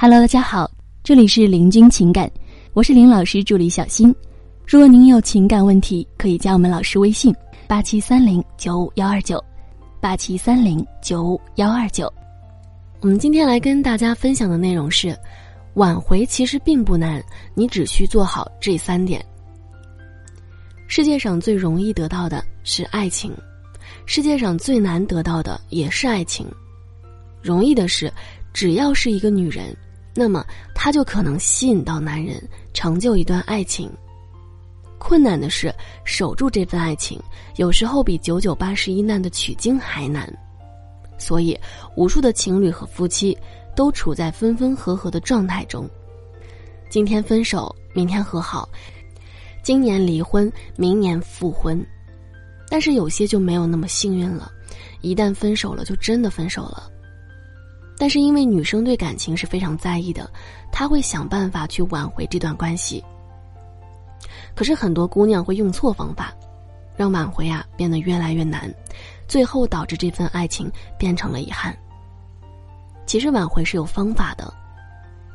Hello，大家好，这里是林君情感，我是林老师助理小新。如果您有情感问题，可以加我们老师微信：八七三零九五幺二九，八七三零九五幺二九。我们今天来跟大家分享的内容是：挽回其实并不难，你只需做好这三点。世界上最容易得到的是爱情，世界上最难得到的也是爱情。容易的是，只要是一个女人，那么她就可能吸引到男人，成就一段爱情。困难的是，守住这份爱情，有时候比九九八十一难的取经还难。所以，无数的情侣和夫妻都处在分分合合的状态中。今天分手，明天和好；今年离婚，明年复婚。但是有些就没有那么幸运了，一旦分手了，就真的分手了。但是因为女生对感情是非常在意的，她会想办法去挽回这段关系。可是很多姑娘会用错方法，让挽回啊变得越来越难，最后导致这份爱情变成了遗憾。其实挽回是有方法的，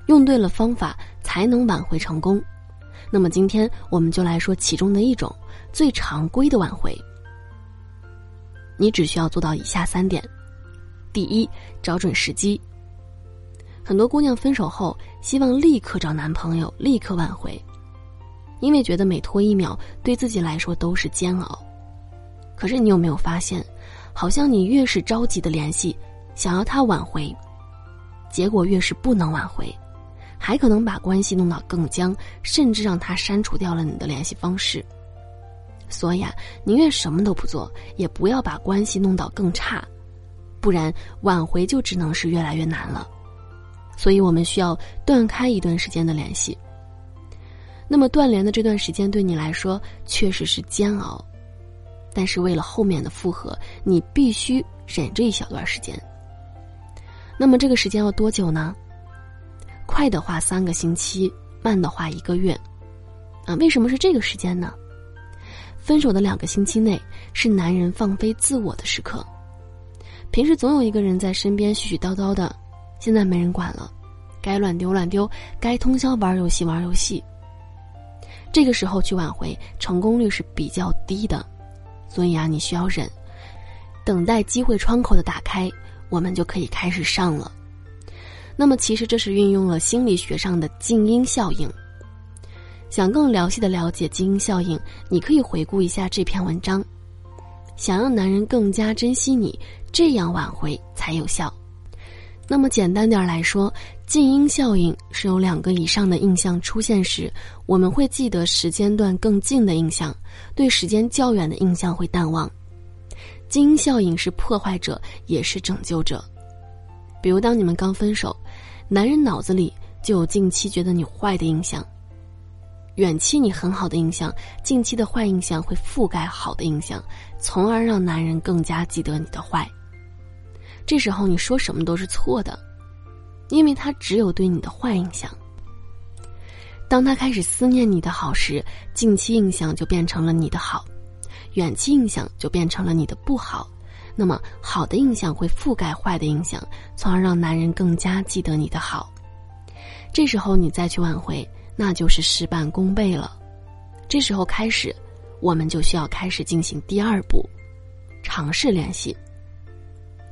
用对了方法才能挽回成功。那么今天我们就来说其中的一种最常规的挽回。你只需要做到以下三点：第一，找准时机。很多姑娘分手后希望立刻找男朋友，立刻挽回。因为觉得每拖一秒对自己来说都是煎熬，可是你有没有发现，好像你越是着急的联系，想要他挽回，结果越是不能挽回，还可能把关系弄到更僵，甚至让他删除掉了你的联系方式。所以啊，宁愿什么都不做，也不要把关系弄到更差，不然挽回就只能是越来越难了。所以我们需要断开一段时间的联系。那么断联的这段时间对你来说确实是煎熬，但是为了后面的复合，你必须忍这一小段时间。那么这个时间要多久呢？快的话三个星期，慢的话一个月。啊，为什么是这个时间呢？分手的两个星期内是男人放飞自我的时刻，平时总有一个人在身边絮絮叨叨的，现在没人管了，该乱丢乱丢，该通宵玩游戏玩游戏。这个时候去挽回，成功率是比较低的，所以啊，你需要忍，等待机会窗口的打开，我们就可以开始上了。那么，其实这是运用了心理学上的静音效应。想更详细的了解静音效应，你可以回顾一下这篇文章。想让男人更加珍惜你，这样挽回才有效。那么简单点来说，静音效应是有两个以上的印象出现时，我们会记得时间段更近的印象，对时间较远的印象会淡忘。静音效应是破坏者，也是拯救者。比如，当你们刚分手，男人脑子里就有近期觉得你坏的印象，远期你很好的印象，近期的坏印象会覆盖好的印象，从而让男人更加记得你的坏。这时候你说什么都是错的，因为他只有对你的坏印象。当他开始思念你的好时，近期印象就变成了你的好，远期印象就变成了你的不好。那么好的印象会覆盖坏的印象，从而让男人更加记得你的好。这时候你再去挽回，那就是事半功倍了。这时候开始，我们就需要开始进行第二步，尝试联系。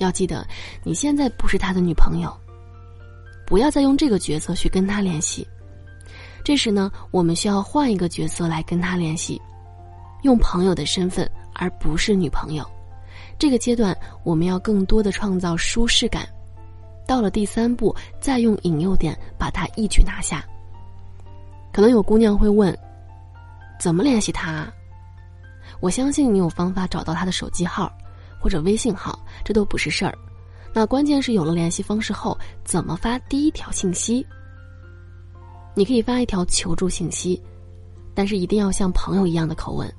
要记得，你现在不是他的女朋友，不要再用这个角色去跟他联系。这时呢，我们需要换一个角色来跟他联系，用朋友的身份，而不是女朋友。这个阶段，我们要更多的创造舒适感。到了第三步，再用引诱点把他一举拿下。可能有姑娘会问：怎么联系他？我相信你有方法找到他的手机号。或者微信号，这都不是事儿。那关键是有了联系方式后，怎么发第一条信息？你可以发一条求助信息，但是一定要像朋友一样的口吻。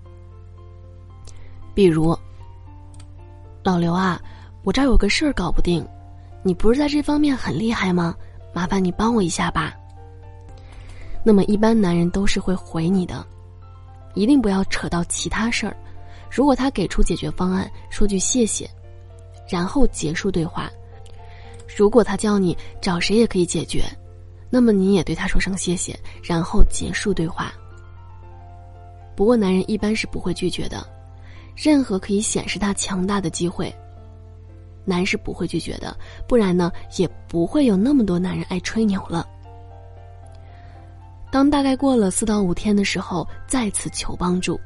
比如：“老刘啊，我这儿有个事儿搞不定，你不是在这方面很厉害吗？麻烦你帮我一下吧。”那么一般男人都是会回你的，一定不要扯到其他事儿。如果他给出解决方案，说句谢谢，然后结束对话。如果他叫你找谁也可以解决，那么你也对他说声谢谢，然后结束对话。不过男人一般是不会拒绝的，任何可以显示他强大的机会，男是不会拒绝的，不然呢也不会有那么多男人爱吹牛了。当大概过了四到五天的时候，再次求帮助，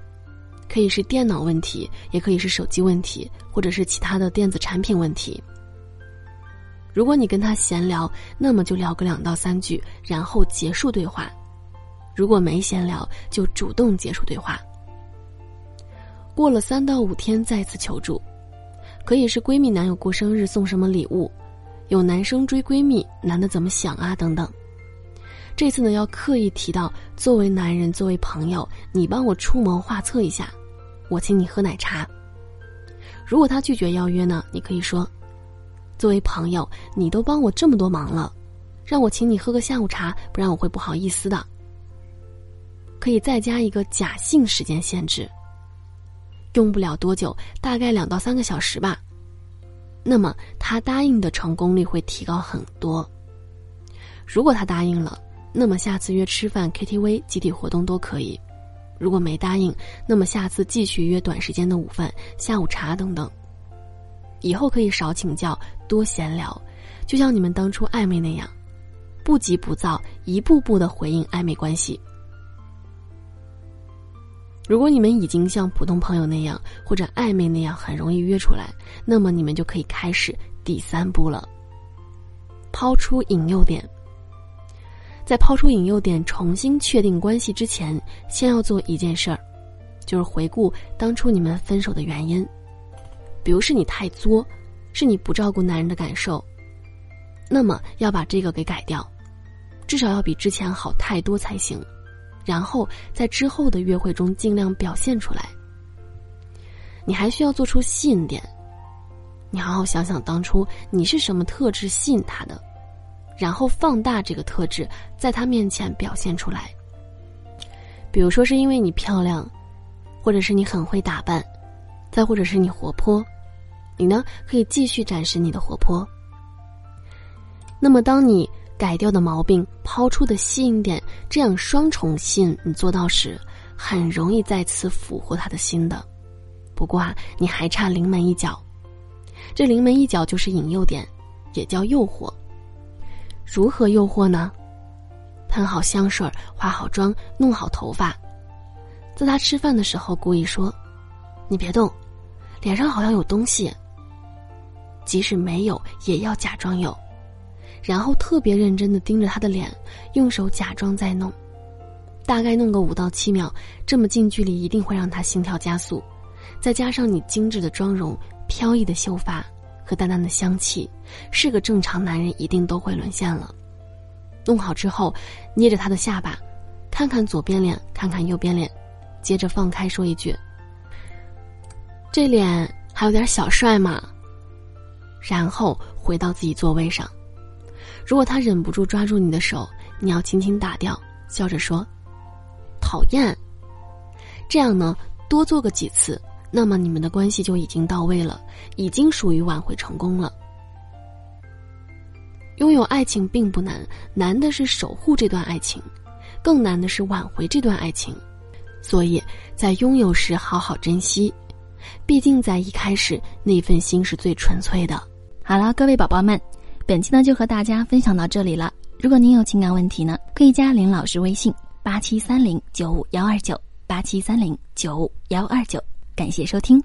可以是电脑问题，也可以是手机问题，或者是其他的电子产品问题。如果你跟他闲聊，那么就聊个两到三句，然后结束对话；如果没闲聊，就主动结束对话。过了三到五天再次求助，可以是闺蜜男友过生日送什么礼物，有男生追闺蜜，男的怎么想啊等等。这次呢，要刻意提到作为男人，作为朋友，你帮我出谋划策一下，我请你喝奶茶。如果他拒绝邀约呢，你可以说：作为朋友，你都帮我这么多忙了，让我请你喝个下午茶，不然我会不好意思的。可以再加一个假性时间限制，用不了多久，大概两到三个小时吧。那么他答应的成功率会提高很多。如果他答应了。那么下次约吃饭、KTV、集体活动都可以。如果没答应，那么下次继续约短时间的午饭、下午茶等等。以后可以少请教，多闲聊，就像你们当初暧昧那样，不急不躁，一步步的回应暧昧关系。如果你们已经像普通朋友那样或者暧昧那样很容易约出来，那么你们就可以开始第三步了，抛出引诱点。在抛出引诱点、重新确定关系之前，先要做一件事儿，就是回顾当初你们分手的原因。比如是你太作，是你不照顾男人的感受，那么要把这个给改掉，至少要比之前好太多才行。然后在之后的约会中尽量表现出来。你还需要做出吸引点，你好好想想当初你是什么特质吸引他的。然后放大这个特质，在他面前表现出来。比如说，是因为你漂亮，或者是你很会打扮，再或者是你活泼，你呢可以继续展示你的活泼。那么，当你改掉的毛病、抛出的吸引点，这样双重吸引你做到时，很容易再次俘获他的心的。不过啊，你还差临门一脚，这临门一脚就是引诱点，也叫诱惑。如何诱惑呢？喷好香水，化好妆，弄好头发，在他吃饭的时候故意说：“你别动，脸上好像有东西。”即使没有，也要假装有，然后特别认真的盯着他的脸，用手假装在弄，大概弄个五到七秒，这么近距离一定会让他心跳加速，再加上你精致的妆容，飘逸的秀发。和淡淡的香气，是个正常男人一定都会沦陷了。弄好之后，捏着他的下巴，看看左边脸，看看右边脸，接着放开说一句：“这脸还有点小帅嘛。”然后回到自己座位上。如果他忍不住抓住你的手，你要轻轻打掉，笑着说：“讨厌。”这样呢，多做个几次。那么你们的关系就已经到位了，已经属于挽回成功了。拥有爱情并不难，难的是守护这段爱情，更难的是挽回这段爱情。所以在拥有时好好珍惜，毕竟在一开始那份心是最纯粹的。好了，各位宝宝们，本期呢就和大家分享到这里了。如果您有情感问题呢，可以加林老师微信：八七三零九五幺二九八七三零九五幺二九。感谢收听。